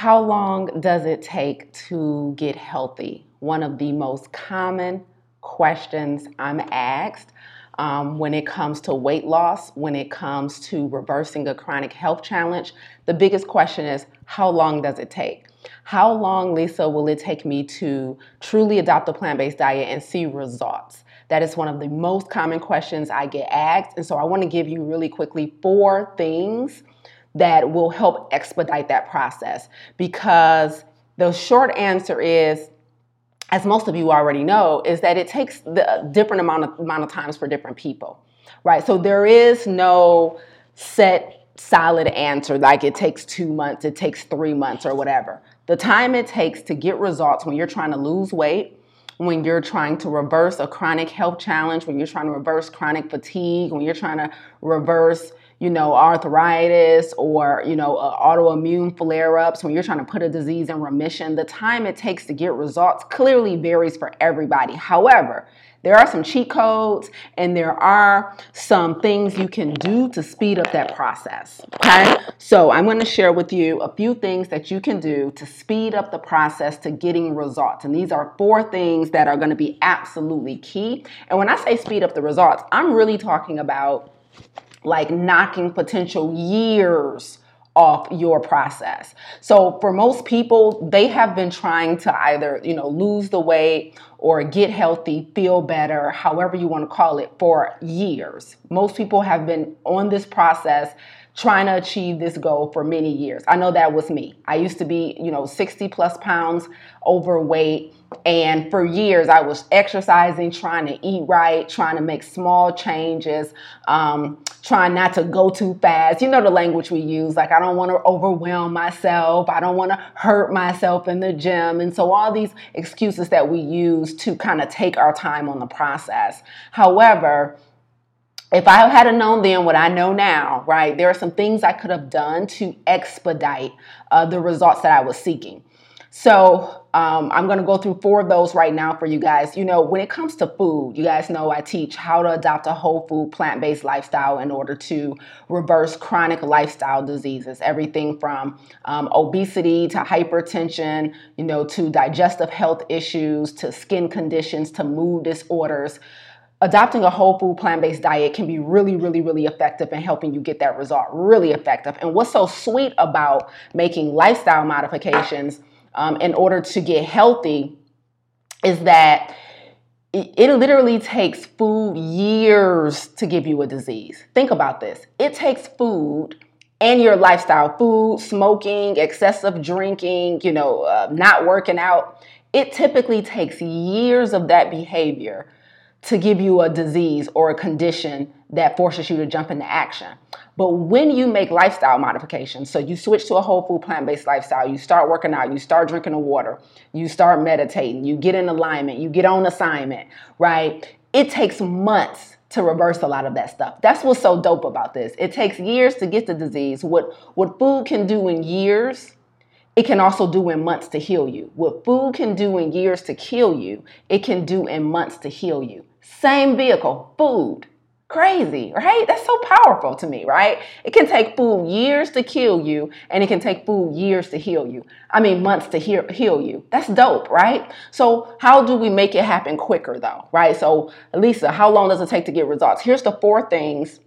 How long does it take to get healthy? One of the most common questions I'm asked um, when it comes to weight loss, when it comes to reversing a chronic health challenge. The biggest question is how long does it take? How long, Lisa, will it take me to truly adopt a plant based diet and see results? That is one of the most common questions I get asked. And so I want to give you really quickly four things that will help expedite that process. Because the short answer is as most of you already know is that it takes the different amount of amount of times for different people right? So there is no set solid answer like it takes 2 months it takes 3 months or whatever. The time it takes to get results when you're trying to lose weight when you're trying to reverse a chronic health challenge when you're trying to reverse chronic fatigue when you're trying to reverse you know, arthritis or, you know, uh, autoimmune flare ups, when you're trying to put a disease in remission, the time it takes to get results clearly varies for everybody. However, there are some cheat codes and there are some things you can do to speed up that process. Okay. So I'm going to share with you a few things that you can do to speed up the process to getting results. And these are four things that are going to be absolutely key. And when I say speed up the results, I'm really talking about like knocking potential years off your process. So for most people, they have been trying to either, you know, lose the weight or get healthy, feel better, however you want to call it, for years. Most people have been on this process trying to achieve this goal for many years. I know that was me. I used to be, you know, 60 plus pounds overweight. And for years, I was exercising, trying to eat right, trying to make small changes, um, trying not to go too fast. You know the language we use like, I don't want to overwhelm myself, I don't want to hurt myself in the gym. And so, all these excuses that we use to kind of take our time on the process. However, if I had known then what I know now, right, there are some things I could have done to expedite uh, the results that I was seeking. So um, I'm going to go through four of those right now for you guys. You know, when it comes to food, you guys know I teach how to adopt a whole food, plant based lifestyle in order to reverse chronic lifestyle diseases, everything from um, obesity to hypertension, you know, to digestive health issues, to skin conditions, to mood disorders adopting a whole food plant based diet can be really, really, really effective in helping you get that result. Really effective. And what's so sweet about making lifestyle modifications um, in order to get healthy is that it, it literally takes food years to give you a disease. Think about this it takes food and your lifestyle food, smoking, excessive drinking, you know, uh, not working out. It typically takes years of that behavior to give you a disease or a condition that forces you to jump into action. But when you make lifestyle modifications, so you switch to a whole food plant based lifestyle, you start working out, you start drinking the water, you start meditating, you get in alignment, you get on assignment, right? It takes months to reverse a lot of that stuff. That's what's so dope about this. It takes years to get the disease. What what food can do in years, it can also do in months to heal you. What food can do in years to kill you, it can do in months to heal you. Same vehicle, food. Crazy, right? That's so powerful to me, right? It can take food years to kill you, and it can take food years to heal you. I mean, months to heal, heal you. That's dope, right? So, how do we make it happen quicker, though, right? So, Lisa, how long does it take to get results? Here's the four things.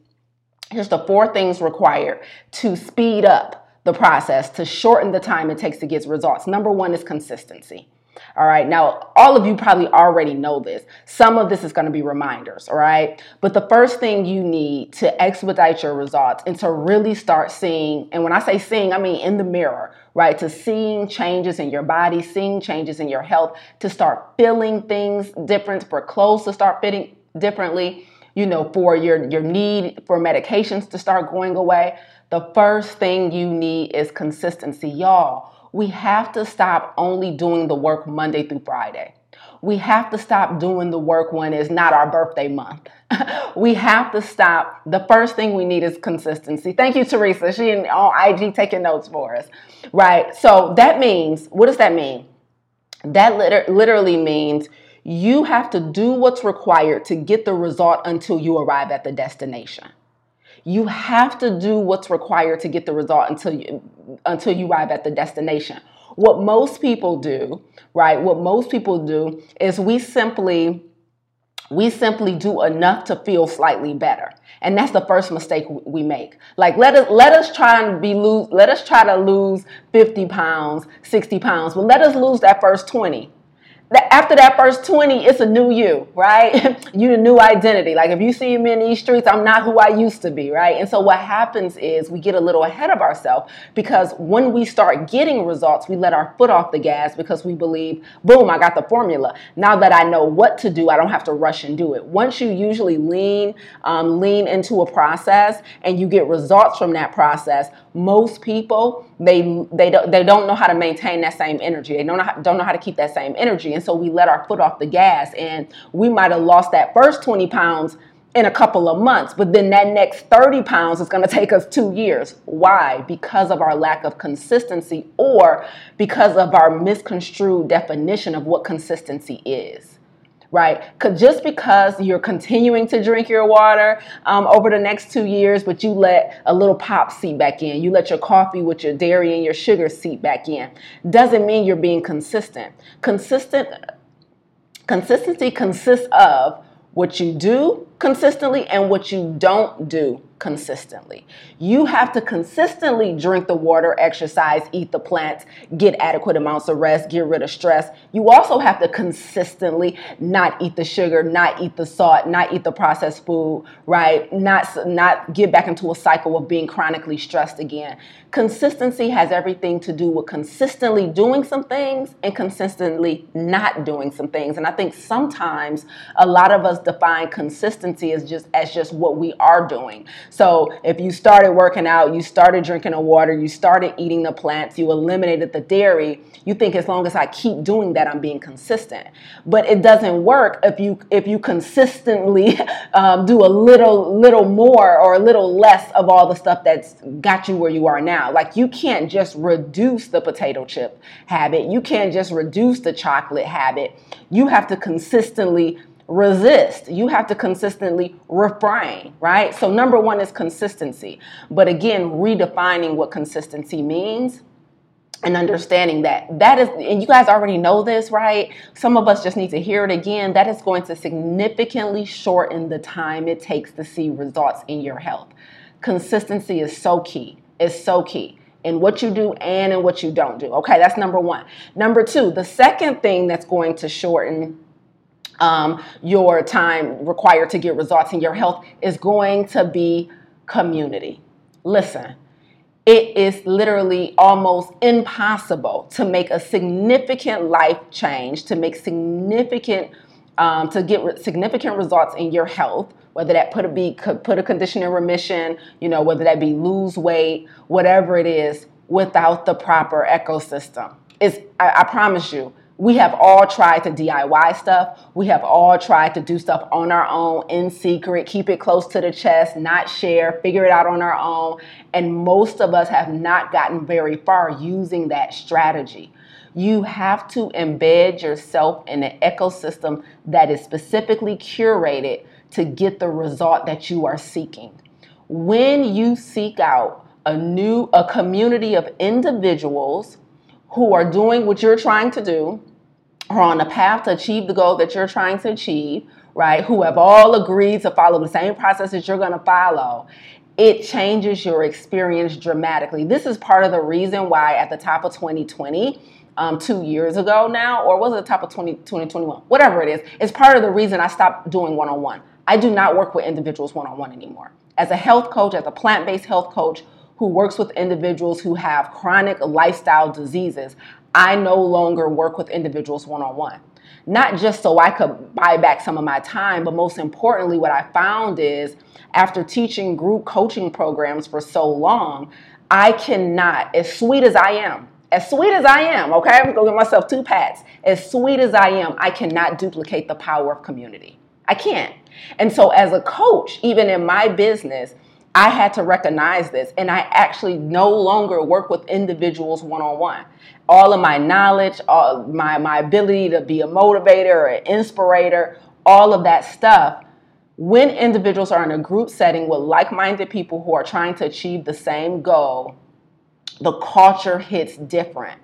Here's the four things required to speed up the process, to shorten the time it takes to get results. Number one is consistency. All right. Now, all of you probably already know this. Some of this is going to be reminders. All right. But the first thing you need to expedite your results and to really start seeing, and when I say seeing, I mean in the mirror, right? To seeing changes in your body, seeing changes in your health, to start feeling things different, for clothes to start fitting differently, you know, for your, your need for medications to start going away. The first thing you need is consistency. Y'all, we have to stop only doing the work Monday through Friday. We have to stop doing the work when it's not our birthday month. we have to stop. The first thing we need is consistency. Thank you, Teresa. She and on IG taking notes for us. Right. So that means, what does that mean? That liter- literally means you have to do what's required to get the result until you arrive at the destination. You have to do what's required to get the result until you until you arrive at the destination. What most people do, right? What most people do is we simply we simply do enough to feel slightly better and that's the first mistake we make like let us let us try and be lose let us try to lose 50 pounds 60 pounds but let us lose that first 20 after that first 20, it's a new you, right? you a new identity. Like if you see me in these streets, I'm not who I used to be, right? And so what happens is we get a little ahead of ourselves because when we start getting results, we let our foot off the gas because we believe, boom, I got the formula. Now that I know what to do, I don't have to rush and do it. Once you usually lean, um, lean into a process and you get results from that process, most people they they don't they don't know how to maintain that same energy. They don't know how, don't know how to keep that same energy, and so we let our foot off the gas, and we might have lost that first twenty pounds in a couple of months, but then that next 30 pounds is going to take us two years. Why? Because of our lack of consistency or because of our misconstrued definition of what consistency is right? Because just because you're continuing to drink your water um, over the next two years, but you let a little pop seep back in, you let your coffee with your dairy and your sugar seep back in, doesn't mean you're being consistent. Consistent consistency consists of what you do consistently and what you don't do consistently. You have to consistently drink the water, exercise, eat the plants, get adequate amounts of rest, get rid of stress. You also have to consistently not eat the sugar, not eat the salt, not eat the processed food, right? Not not get back into a cycle of being chronically stressed again. Consistency has everything to do with consistently doing some things and consistently not doing some things. And I think sometimes a lot of us define consistency as just as just what we are doing. So if you started working out, you started drinking the water, you started eating the plants, you eliminated the dairy, you think as long as I keep doing that, I'm being consistent. But it doesn't work if you if you consistently um, do a little little more or a little less of all the stuff that's got you where you are now. Like you can't just reduce the potato chip habit. You can't just reduce the chocolate habit. You have to consistently resist. You have to consistently refrain, right? So, number one is consistency. But again, redefining what consistency means and understanding that. That is and you guys already know this right? Some of us just need to hear it again. That is going to significantly shorten the time it takes to see results in your health. Consistency is so key. Is so key in what you do and in what you don't do. Okay that's number one. Number two the second thing that's going to shorten um, your time required to get results in your health is going to be community. Listen, it is literally almost impossible to make a significant life change, to make significant, um, to get re- significant results in your health. Whether that put a be put a condition in remission, you know, whether that be lose weight, whatever it is, without the proper ecosystem. Is I, I promise you, we have all tried to DIY stuff. We have all tried to do stuff on our own in secret, keep it close to the chest, not share, figure it out on our own. And most of us have not gotten very far using that strategy. You have to embed yourself in an ecosystem that is specifically curated to get the result that you are seeking. When you seek out a new a community of individuals who are doing what you're trying to do, are on a path to achieve the goal that you're trying to achieve, right? Who have all agreed to follow the same process that you're going to follow. It changes your experience dramatically. This is part of the reason why at the top of 2020, um, two years ago now, or was it the top of 20, 2021? Whatever it is, it's part of the reason I stopped doing one on one. I do not work with individuals one on one anymore. As a health coach, as a plant based health coach, who works with individuals who have chronic lifestyle diseases, I no longer work with individuals one on one. Not just so I could buy back some of my time, but most importantly, what I found is after teaching group coaching programs for so long, I cannot, as sweet as I am, as sweet as I am, okay, I'm gonna give myself two pats. As sweet as I am, I cannot duplicate the power of community. I can't. And so, as a coach, even in my business, I had to recognize this, and I actually no longer work with individuals one on one. All of my knowledge, all my, my ability to be a motivator or an inspirator, all of that stuff when individuals are in a group setting with like minded people who are trying to achieve the same goal, the culture hits different.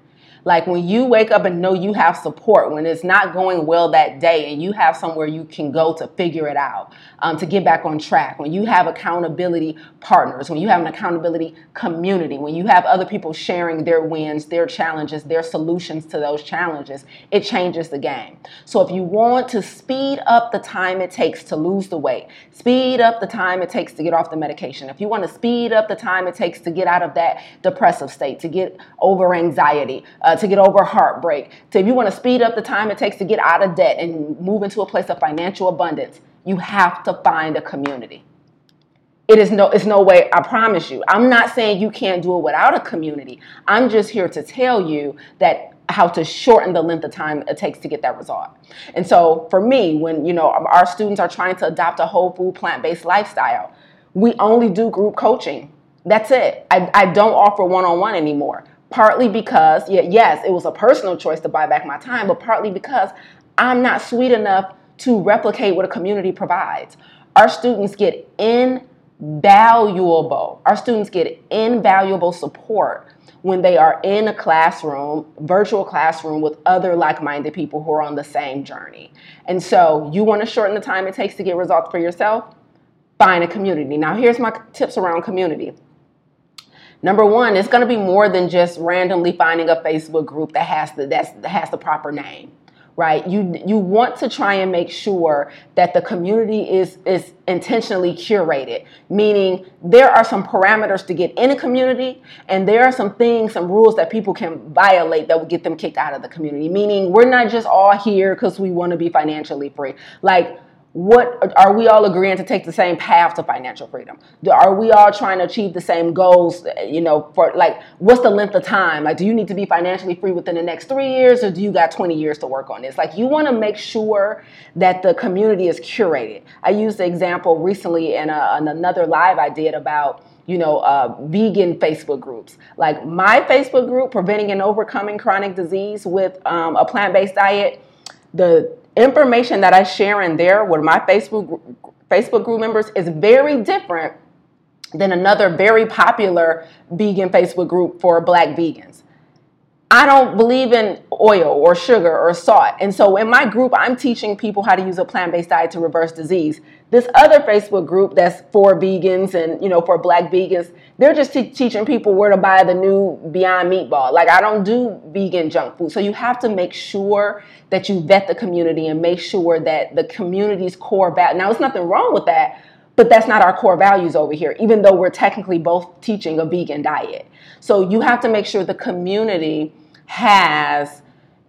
Like when you wake up and know you have support, when it's not going well that day and you have somewhere you can go to figure it out, um, to get back on track, when you have accountability partners, when you have an accountability community, when you have other people sharing their wins, their challenges, their solutions to those challenges, it changes the game. So if you want to speed up the time it takes to lose the weight, speed up the time it takes to get off the medication, if you want to speed up the time it takes to get out of that depressive state, to get over anxiety, uh, Uh, to get over heartbreak, to if you want to speed up the time it takes to get out of debt and move into a place of financial abundance, you have to find a community. It is no, it's no way, I promise you. I'm not saying you can't do it without a community. I'm just here to tell you that how to shorten the length of time it takes to get that result. And so for me, when you know our students are trying to adopt a whole food plant-based lifestyle, we only do group coaching. That's it. I, I don't offer one-on-one anymore partly because, yes, it was a personal choice to buy back my time, but partly because I'm not sweet enough to replicate what a community provides. Our students get invaluable, our students get invaluable support when they are in a classroom, virtual classroom with other like-minded people who are on the same journey. And so you want to shorten the time it takes to get results for yourself? Find a community. Now here's my tips around community. Number one, it's going to be more than just randomly finding a Facebook group that has the that's, that has the proper name, right? You you want to try and make sure that the community is is intentionally curated, meaning there are some parameters to get in a community, and there are some things, some rules that people can violate that would get them kicked out of the community. Meaning, we're not just all here because we want to be financially free, like what are we all agreeing to take the same path to financial freedom? Are we all trying to achieve the same goals you know for like what's the length of time? Like do you need to be financially free within the next three years or do you got 20 years to work on this? Like you want to make sure that the community is curated. I used the example recently in, a, in another live i did about you know, uh, vegan Facebook groups. Like my Facebook group, Preventing and Overcoming Chronic Disease with um, a Plant Based Diet, the information that I share in there with my Facebook Facebook group members is very different than another very popular vegan Facebook group for black vegans. I don't believe in oil or sugar or salt. And so in my group, I'm teaching people how to use a plant-based diet to reverse disease. This other Facebook group that's for vegans and, you know, for black vegans, they're just te- teaching people where to buy the new Beyond Meatball. Like I don't do vegan junk food. So you have to make sure that you vet the community and make sure that the community's core value. Now, there's nothing wrong with that, but that's not our core values over here, even though we're technically both teaching a vegan diet. So you have to make sure the community has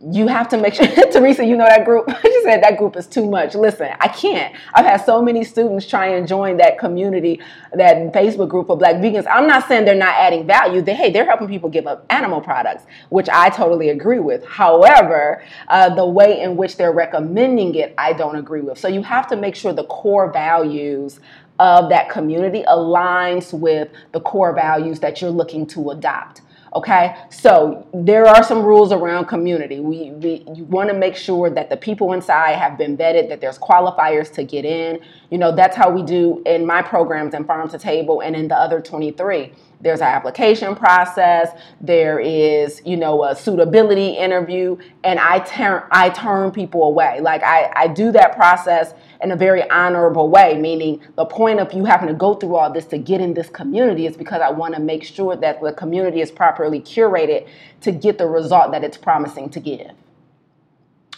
you have to make sure teresa you know that group? She said that group is too much. Listen i can't. I've had so many students try and join that community that facebook group of black vegans. I'm not saying they're not adding value. They hey they're helping people give up animal products which i totally agree with. However uh, the way in which they're recommending it i don't agree with. So you have to make sure the core values of that community aligns with the core values that you're looking to adopt Okay, so there are some rules around community. We, we you want to make sure that the people inside have been vetted, that there's qualifiers to get in. You know, that's how we do in my programs in Pharm to Table and in the other 23 there's an application process there is you know a suitability interview and i turn i turn people away like i i do that process in a very honorable way meaning the point of you having to go through all this to get in this community is because i want to make sure that the community is properly curated to get the result that it's promising to give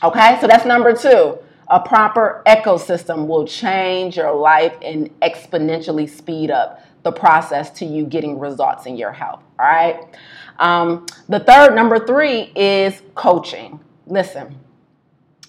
okay so that's number two a proper ecosystem will change your life and exponentially speed up the process to you getting results in your health. All right. Um, the third, number three, is coaching. Listen,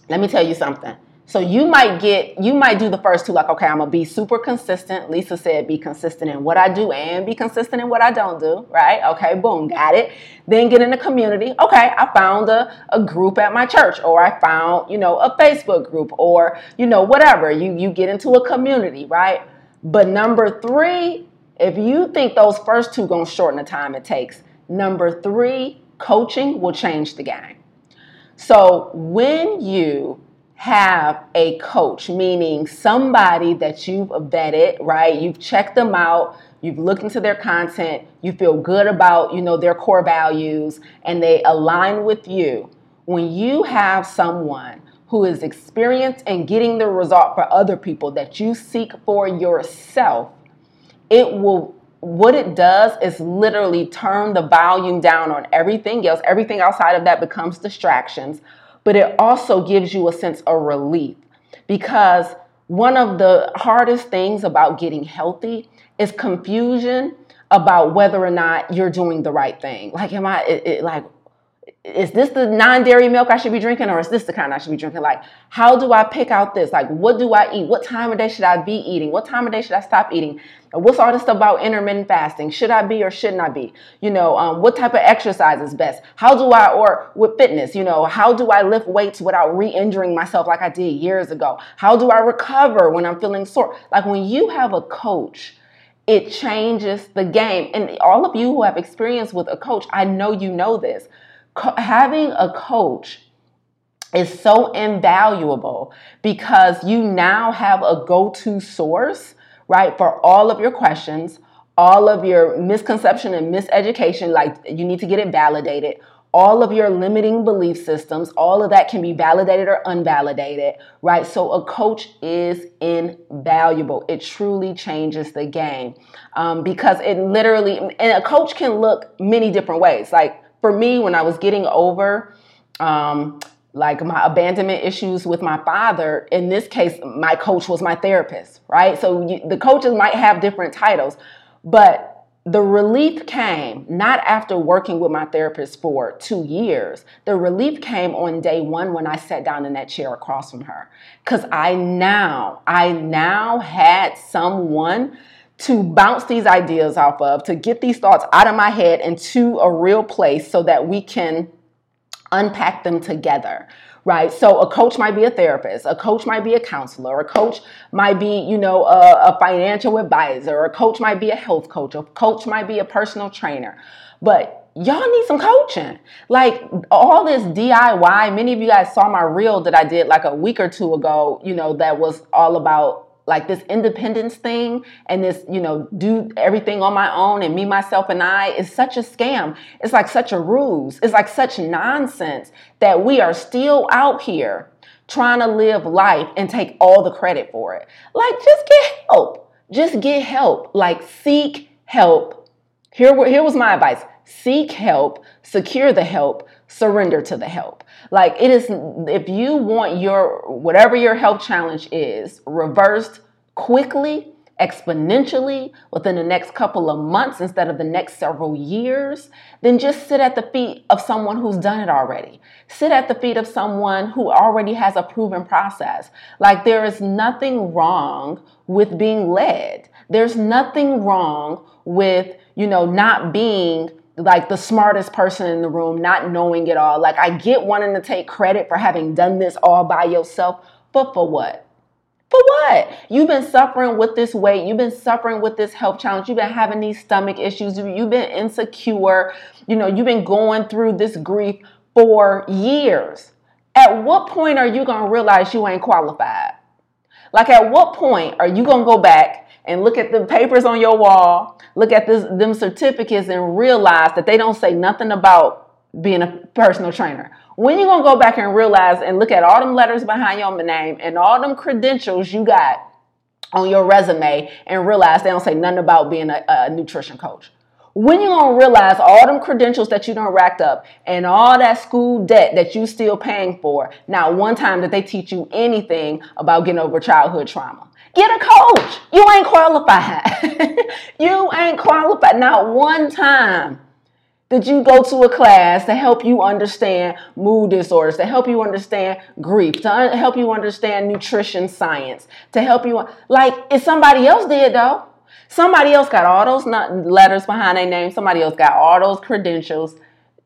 let me tell you something. So you might get, you might do the first two, like, okay, I'm gonna be super consistent. Lisa said, be consistent in what I do and be consistent in what I don't do, right? Okay, boom, got it. Then get in the community. Okay, I found a, a group at my church, or I found, you know, a Facebook group, or you know, whatever. You you get into a community, right? But number three if you think those first two gonna shorten the time it takes, number three, coaching will change the game. So when you have a coach, meaning somebody that you've vetted, right? You've checked them out, you've looked into their content, you feel good about, you know, their core values and they align with you. When you have someone who is experienced in getting the result for other people that you seek for yourself, it will what it does is literally turn the volume down on everything else. Everything outside of that becomes distractions, but it also gives you a sense of relief because one of the hardest things about getting healthy is confusion about whether or not you're doing the right thing. Like, am I, it, it, like, is this the non-dairy milk I should be drinking or is this the kind I should be drinking? Like, how do I pick out this? Like, what do I eat? What time of day should I be eating? What time of day should I stop eating? What's all this stuff about intermittent fasting? Should I be or shouldn't I be? You know, um, what type of exercise is best? How do I, or with fitness, you know, how do I lift weights without re-injuring myself like I did years ago? How do I recover when I'm feeling sore? Like when you have a coach, it changes the game. And all of you who have experience with a coach, I know you know this co- having a coach is so invaluable because you now have a go-to source, right, for all of your questions, all of your misconception and miseducation, like you need to get it validated. All of your limiting belief systems, all of that can be validated or unvalidated, right? So a coach is invaluable. It truly changes the game um, because it literally, and a coach can look many different ways. Like for me, when I was getting over, um, like my abandonment issues with my father, in this case, my coach was my therapist, right? So you, the coaches might have different titles, but the relief came not after working with my therapist for two years. The relief came on day one when I sat down in that chair across from her. Because I now, I now had someone to bounce these ideas off of, to get these thoughts out of my head into a real place so that we can unpack them together right? So a coach might be a therapist a coach might be a counselor a coach might be you know a, a, financial advisor a coach might be a health coach a coach might be a personal trainer. But y'all need some coaching. Like all this diy many of you guys saw my reel that i did like a week or two ago you know that was all about like this independence thing and this, you know, do everything on my own and me, myself, and I is such a scam. It's like such a ruse. It's like such nonsense that we are still out here trying to live life and take all the credit for it. Like, just get help. Just get help. Like, seek help. Here, here was my advice seek help, secure the help, surrender to the help. Like it is, if you want your, whatever your health challenge is, reversed quickly, exponentially within the next couple of months instead of the next several years, then just sit at the feet of someone who's done it already. Sit at the feet of someone who already has a proven process. Like there is nothing wrong with being led. There's nothing wrong with, you know, not being like the smartest person in the room, not knowing it all. Like I get wanting to take credit for having done this all by yourself, but for what? For what? You've been suffering with this weight. You've been suffering with this health challenge. You've been having these stomach issues. You've been insecure. You know, you've been going through this grief for years. At what point are you going to realize you ain't qualified? Like, at what point are you going to go back and look at the papers on your wall, look at this, them certificates, and realize that they don't say nothing about being a personal trainer. When you gonna go back and realize and look at all them letters behind your name and all them credentials you got on your resume and realize they don't say nothing about being a, a nutrition coach? When you gonna realize all them credentials that you don't racked up and all that school debt that you still paying for, not one time that they teach you anything about getting over childhood trauma. Get a coach. You ain't qualified. you ain't qualified. Not one time did you go to a class to help you understand mood disorders, to help you understand grief, to un- help you understand nutrition science, to help you, like, if somebody else did though, somebody else got all those letters behind their name, somebody else got all those credentials,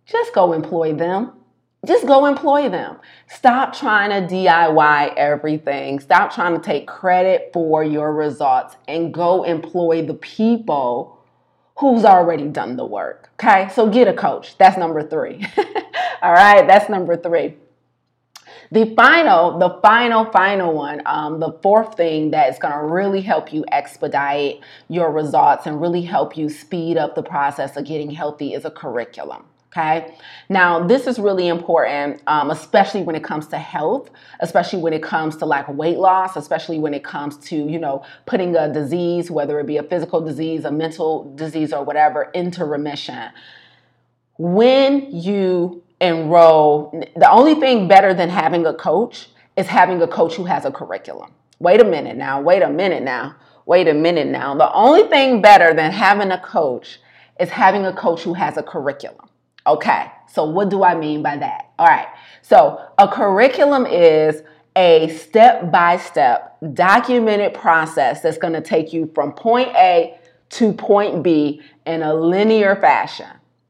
just go employ them just go employ them. Stop trying to DIY everything. Stop trying to take credit for your results and go employ the people who's already done the work. Okay, so get a coach. That's number three. All right, that's number three. The final, the final, final one, um, the fourth thing that is going to really help you expedite your results and really help you speed up the process of getting healthy is a curriculum. Okay. Now, this is really important, um, especially when it comes to health, especially when it comes to like weight loss, especially when it comes to, you know, putting a disease, whether it be a physical disease, a mental disease, or whatever, into remission. When you enroll. The only thing better than having a coach is having a coach who has a curriculum. Wait a minute now, wait a minute now, wait a minute now. The only thing better than having a coach is having a coach who has a curriculum. Okay, so what do I mean by that? All right, so a curriculum is a step by step documented process that's going to take you from point A to point B in a linear fashion.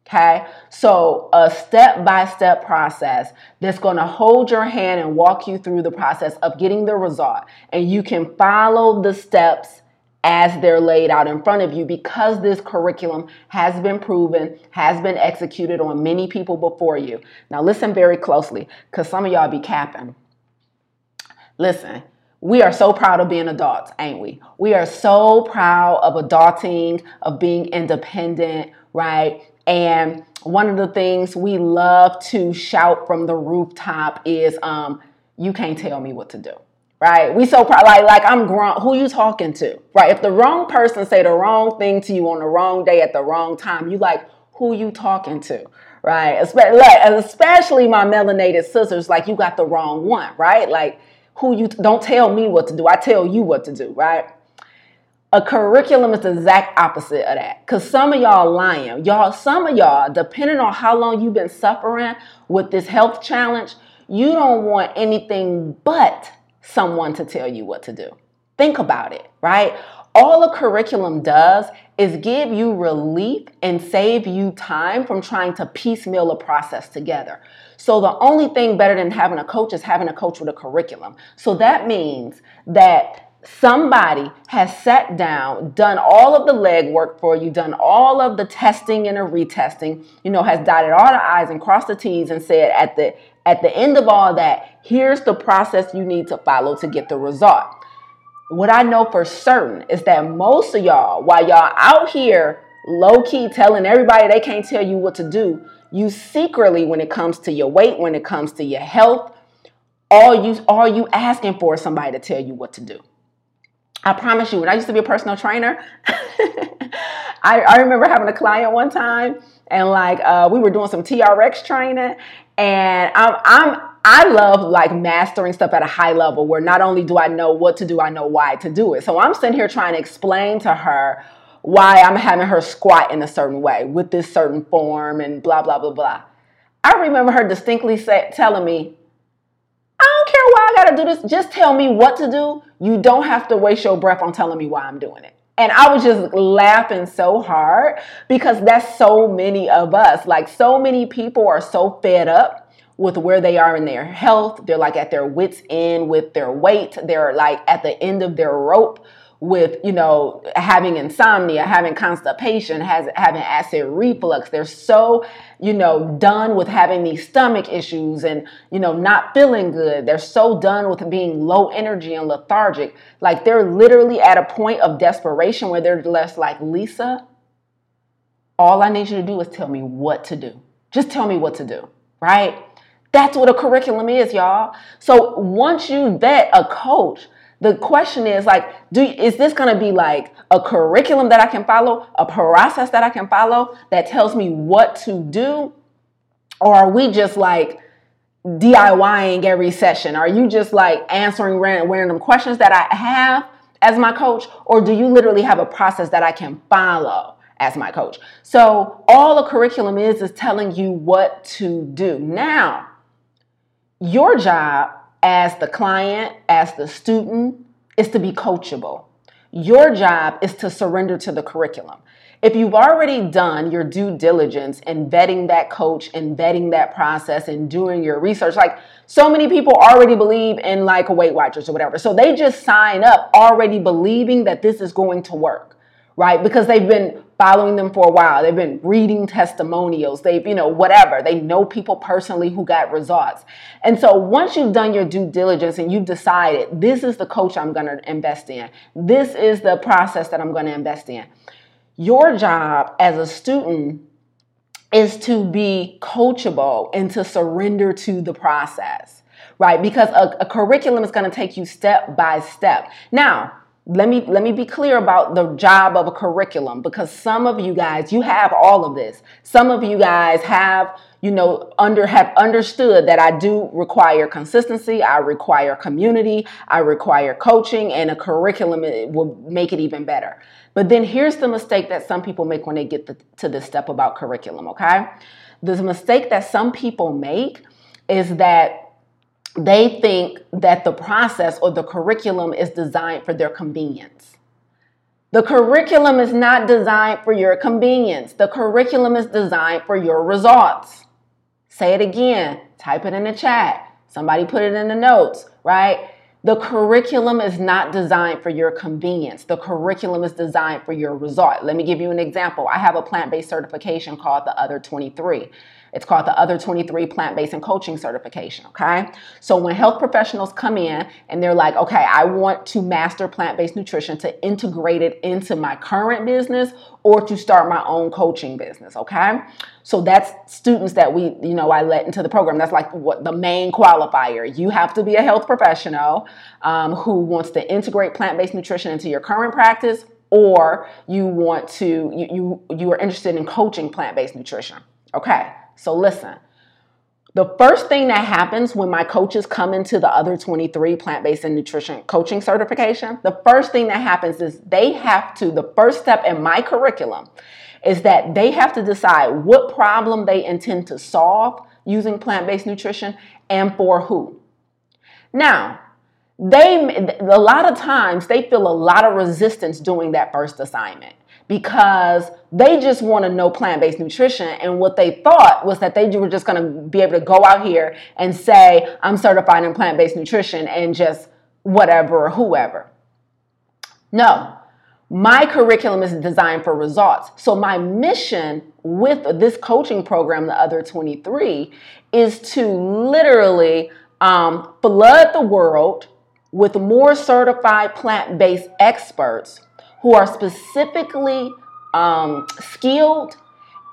Okay, so a step by step process that's going to hold your hand and walk you through the process of getting the result. And you can follow the steps as they're laid out in front of you because this curriculum has been proven, has been executed on many people before you. Now, listen very closely because some of y'all be capping. Listen, we are so proud of being adults, ain't we? We are so proud of adulting, of being independent, right? And one of the things we love to shout from the rooftop is, um, "You can't tell me what to do." Right? We so proud, like like I'm grown. Who you talking to? Right? If the wrong person say the wrong thing to you on the wrong day at the wrong time, you like who you talking to? Right? Especially my melanated sisters, like you got the wrong one. Right? Like who you don't tell me what to do. I tell you what to do. Right? A curriculum is the exact opposite of that. Cause some of y'all lying. Y'all, some of y'all, depending on how long you've been suffering with this health challenge, you don't want anything but someone to tell you what to do. Think about it, right? All a curriculum does is give you relief and save you time from trying to piecemeal a process together. So the only thing better than having a coach is having a coach with a curriculum. So that means that somebody has sat down, done all of the legwork for you, done all of the testing and a retesting, you know, has dotted all the I's and crossed the T's and said at the at the end of all that, here's the process you need to follow to get the result. What I know for certain is that most of y'all, while y'all out here low key telling everybody they can't tell you what to do, you secretly, when it comes to your weight, when it comes to your health, all you all you asking for is somebody to tell you what to do. I promise you, when I used to be a personal trainer, I, I, remember having a client one time and like uh, we were doing some TRX training and I'm, I'm I love like mastering stuff at a high level where not only do I know what to do, I know why to do it. So I'm sitting here trying to explain to her why I'm having her squat in a certain way with this certain form and blah blah blah blah. I remember her distinctly say, telling me, I don't care why I got to do this. Just tell me what to do. You don't have to waste your breath on telling me why I'm doing it. And I was just laughing so hard because that's so many of us. Like, so many people are so fed up with where they are in their health. They're like at their wits' end with their weight. They're like at the end of their rope with you know having insomnia having constipation has having acid reflux. They're so you know done with having these stomach issues and you know not feeling good. They're so done with being low energy and lethargic. Like they're literally at a point of desperation where they're less like lisa all i need you to do is tell me what to do. Just tell me what to do right that's what a curriculum is y'all so once you vet a coach the question is like, do is this going to be like a curriculum that I can follow, a process that I can follow that tells me what to do, or are we just like DIYing every session? Are you just like answering random questions that I have as my coach, or do you literally have a process that I can follow? as my coach. So all a curriculum is is telling you what to do. Now, your job as the client, as the student, is to be coachable. Your job is to surrender to the curriculum. If you've already done your due diligence in vetting that coach and vetting that process and doing your research, like so many people already believe in like Weight Watchers or whatever. So they just sign up already believing that this is going to work, right? Because they've been following them for a while. They've been reading testimonials. They've, you know, whatever. They know people personally who got results. And so once you've done your due diligence and you've decided this is the coach I'm going to invest in, this is the process that I'm going to invest in, your job as a student is to be coachable and to surrender to the process, right? Because a, a curriculum is going to take you step by step. Now, let me let me be clear about the job of a curriculum because some of you guys you have all of this. Some of you guys have you know under have understood that i do require consistency i require community i require coaching and a curriculum will make it even better. But then here's the mistake that some people make when they get the, to this step about curriculum okay? The mistake that some people make is that they think that the process or the curriculum is designed for their convenience. The curriculum is not designed for your convenience. The curriculum is designed for your results. Say it again, type it in the chat. Somebody put it in the notes, right? The curriculum is not designed for your convenience. The curriculum is designed for your result. Let me give you an example. I have a plant based certification called the Other 23. It's called the Other 23 Plant Based and Coaching Certification. Okay. So when health professionals come in and they're like, okay, I want to master plant based nutrition to integrate it into my current business or to start my own coaching business. Okay. So that's students that we, you know, I let into the program. That's like what the main qualifier. You have to be a health professional um, who wants to integrate plant based nutrition into your current practice or you want to you you, you are interested in coaching plant-based nutrition okay so listen, the first thing that happens when my coaches come into the other 23 plant based and nutrition coaching certification, the first thing that happens is they have to, the first step in my curriculum is that they have to decide what problem they intend to solve using plant based nutrition and for who. Now, they a lot of times they feel a lot of resistance doing that first assignment because they just want to know plant based nutrition. And what they thought was that they were just going to be able to go out here and say, I'm certified in plant based nutrition and just whatever or whoever. No, my curriculum is designed for results. So, my mission with this coaching program, the Other 23, is to literally um, flood the world with more certified plant based experts who are specifically um, skilled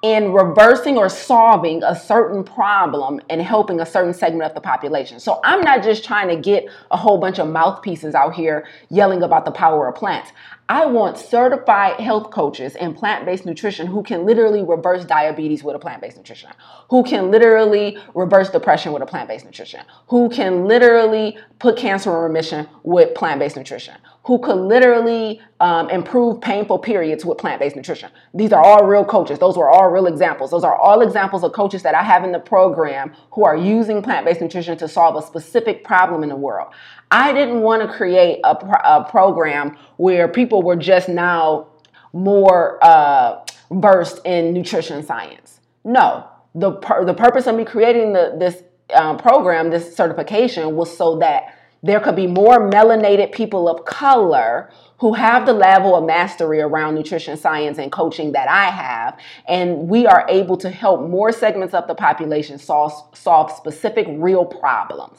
in reversing or solving a certain problem and helping a certain segment of the population. So I'm not just trying to get a whole bunch of mouthpieces out here yelling about the power of plants. I want certified health coaches in plant based nutrition who can literally reverse diabetes with a plant based nutrition, who can literally reverse depression with a plant based nutrition, who can literally put cancer in remission with plant based nutrition, who could literally um, improve painful periods with plant based nutrition. These are all real coaches. Those were all real examples. Those are all examples of coaches that I have in the program who are using plant based nutrition to solve a specific problem in the world. I didn't want to create a, a program where people were just now more uh, versed in nutrition science. No, the, pur- the purpose of me creating the, this uh, program, this certification, was so that there could be more melanated people of color who have the level of mastery around nutrition science and coaching that I have. And we are able to help more segments of the population solve, solve specific real problems.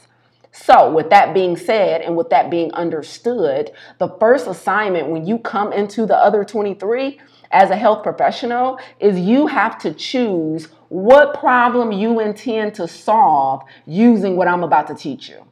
So, with that being said, and with that being understood, the first assignment when you come into the other 23 as a health professional is you have to choose what problem you intend to solve using what I'm about to teach you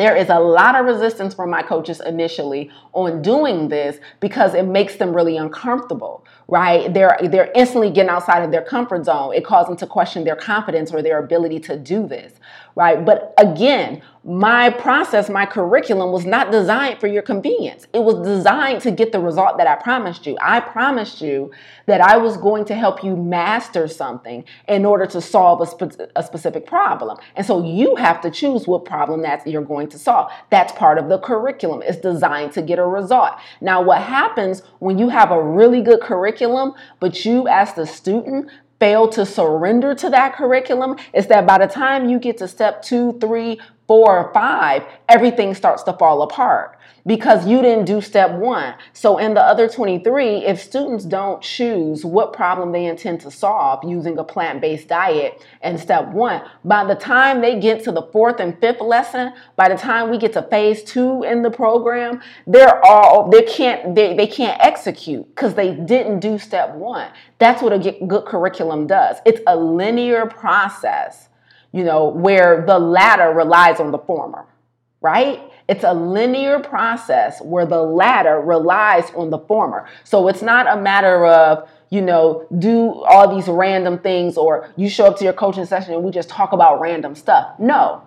there is a lot of resistance from my coaches initially on doing this because it makes them really uncomfortable right? They're they're instantly getting outside of their comfort zone. It causes them to question their confidence or their ability to do this right but again my process, my curriculum was not designed for your convenience. It was designed to get the result that I promised you. I promised you that I was going to help you master something in order to solve a, spe- a specific problem. And so you have to choose what problem that you're going to solve. That's part of the curriculum. It's designed to get a result. Now, what happens when you have a really good curriculum, but you as the student fail to surrender to that curriculum is that by the time you get to step two, three, four or five, everything starts to fall apart because you didn't do step one. So, in the other 23, if students don't choose what problem they intend to solve using a plant based diet in step one, by the time they get to the fourth and fifth lesson, by the time we get to phase two in the program, they're all, they can't, they, they can't execute because they didn't do step one. That's what a good curriculum does. It's a linear process, you know, where the latter relies on the former, right? It's a linear process where the latter relies on the former. So it's not a matter of, you know, do all these random things or you show up to your coaching session and we just talk about random stuff. No.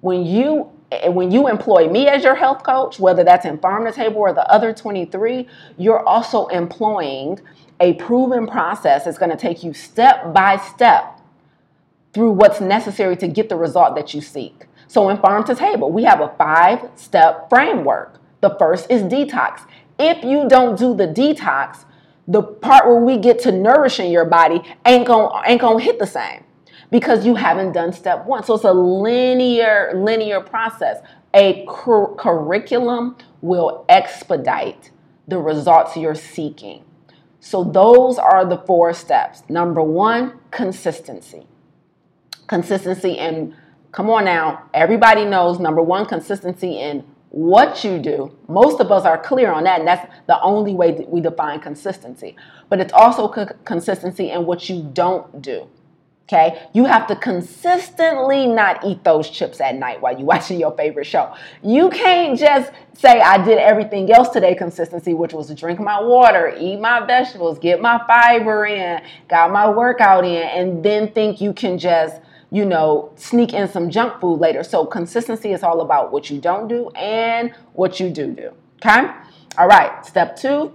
When you when you employ me as your health coach, whether that's in Pharm to Table or the other 23, you're also employing a proven process that's going to take you step by step through what's necessary to get the result that you seek. So in Pharm to Table, we have a five step framework. The first is detox. If you don't do the detox, the part where we get to nourishing your body ain't gonna, ain't gonna hit the same because you haven't done step one. So it's a linear, linear process. A cur- curriculum will expedite the results you're seeking. So those are the four steps. Number one, consistency. Consistency and Come on now. Everybody knows number one, consistency in what you do. Most of us are clear on that, and that's the only way that we define consistency. But it's also co- consistency in what you don't do. Okay, you have to consistently not eat those chips at night while you're watching your favorite show. You can't just say, I did everything else today, consistency, which was drink my water, eat my vegetables, get my fiber in, got my workout in, and then think you can just you know, sneak in some junk food later. So consistency is all about what you don't do and what you do do. Okay? All right, step two,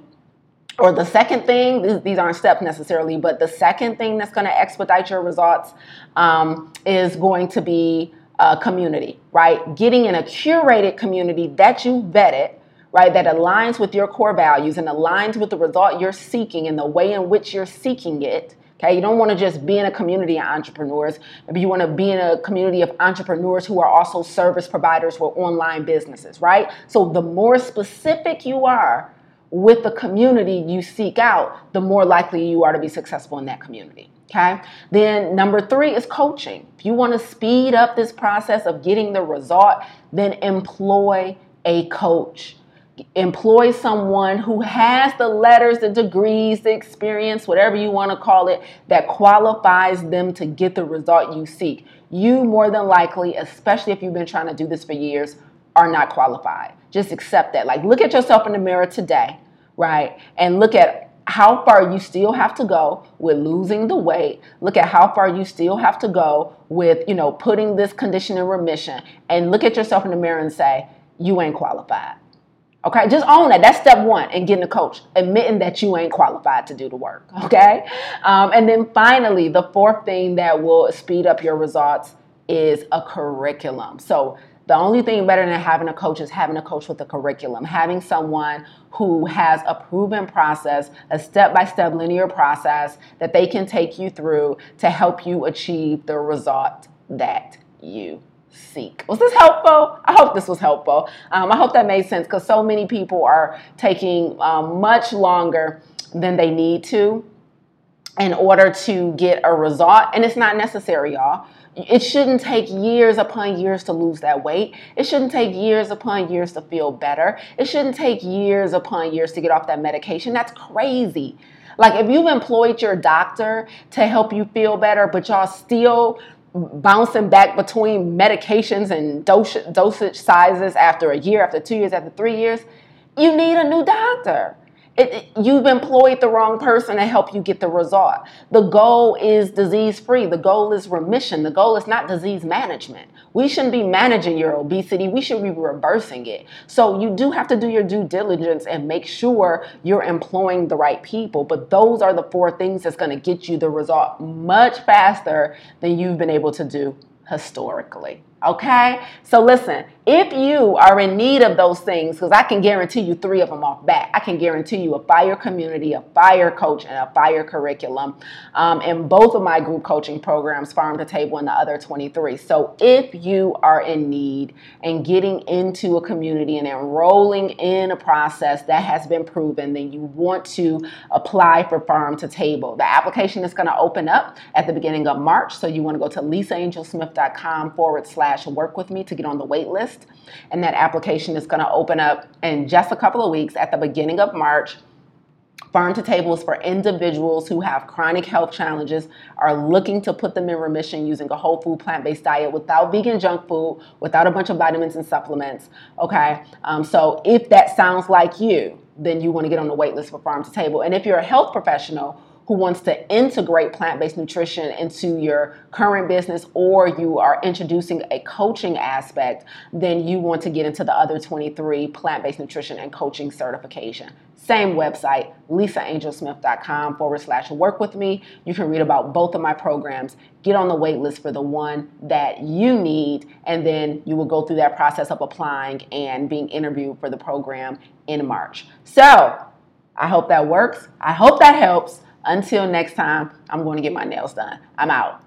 or the second thing, these, aren't steps necessarily, but the second thing that's going to expedite your results um, is going to be a community, right? Getting in a curated community that you vetted, right, that aligns with your core values and aligns with the result you're seeking and the way in which you're seeking it Okay, you don't want to just be in a community of entrepreneurs. Maybe you want to be in a community of entrepreneurs who are also service providers for online businesses, right? So the more specific you are with the community you seek out, the more likely you are to be successful in that community. Okay. Then number three is coaching. If you want to speed up this process of getting the result, then employ a coach employ someone who has the letters, the degrees, the experience, whatever you want to call it, that qualifies them to get the result you seek. You, more than likely, especially if you've been trying to do this for years, are not qualified. Just accept that. Like, look at yourself in the mirror today, right? And look at how far you still have to go with losing the weight. Look at how far you still have to go with, you know, putting this condition in remission. And look at yourself in the mirror and say, you ain't qualified. Okay, just own that. That's step one in getting a coach, admitting that you ain't qualified to do the work. Okay, um, and then finally, the fourth thing that will speed up your results is a curriculum. So the only thing better than having a coach is having a coach with a curriculum, having someone who has a proven process, a step by step linear process that they can take you through to help you achieve the result that you seek. Was this helpful? I hope this was helpful. Um, I hope that made sense because so many people are taking um, much longer than they need to in order to get a result, and it's not necessary, y'all. It shouldn't take years upon years to lose that weight. It shouldn't take years upon years to feel better. It shouldn't take years upon years to get off that medication. That's crazy. Like if you've employed your doctor to help you feel better, but y'all still bouncing back between medications and dosage, dosage sizes after a year, after two years, after three years, you need a new doctor. It, it, you've employed the wrong person to help you get the result. The goal is disease free. The goal is remission. The goal is not disease management. We shouldn't be managing your obesity. We should be reversing it. So you do have to do your due diligence and make sure you're employing the right people. But those are the four things that's going to get you the result much faster than you've been able to do historically. Okay? So listen, if you are in need of those things, because I can guarantee you three of them off bat, I can guarantee you a fire community, a fire coach, and a fire curriculum um, in both of my group coaching programs, Pharm to Table and the other 23. So if you are in need and getting into a community and enrolling in a process that has been proven, then you want to apply for Pharm to Table. The application is going to open up at the beginning of March. So you want to go to lisaangelsmith.com forward slash work with me to get on the wait list. And that application is going to open up in just a couple of weeks at the beginning of March. Pharm to Table is for individuals who have chronic health challenges, are looking to put them in remission using a whole food plant based diet without vegan junk food, without a bunch of vitamins and supplements. Okay, um, so if that sounds like you, then you want to get on the wait list for Pharm to Table. And if you're a health professional who wants to integrate plant based nutrition into your current business or you are introducing a coaching aspect, then you want to get into the other 23 plant based nutrition and coaching certification. Same website, lisaangelsmith.com forward slash work with me. You can read about both of my programs, get on the wait list for the one that you need, and then you will go through that process of applying and being interviewed for the program in March. So, I hope that works. I hope that helps. Until next time, I'm going to get my nails done. I'm out.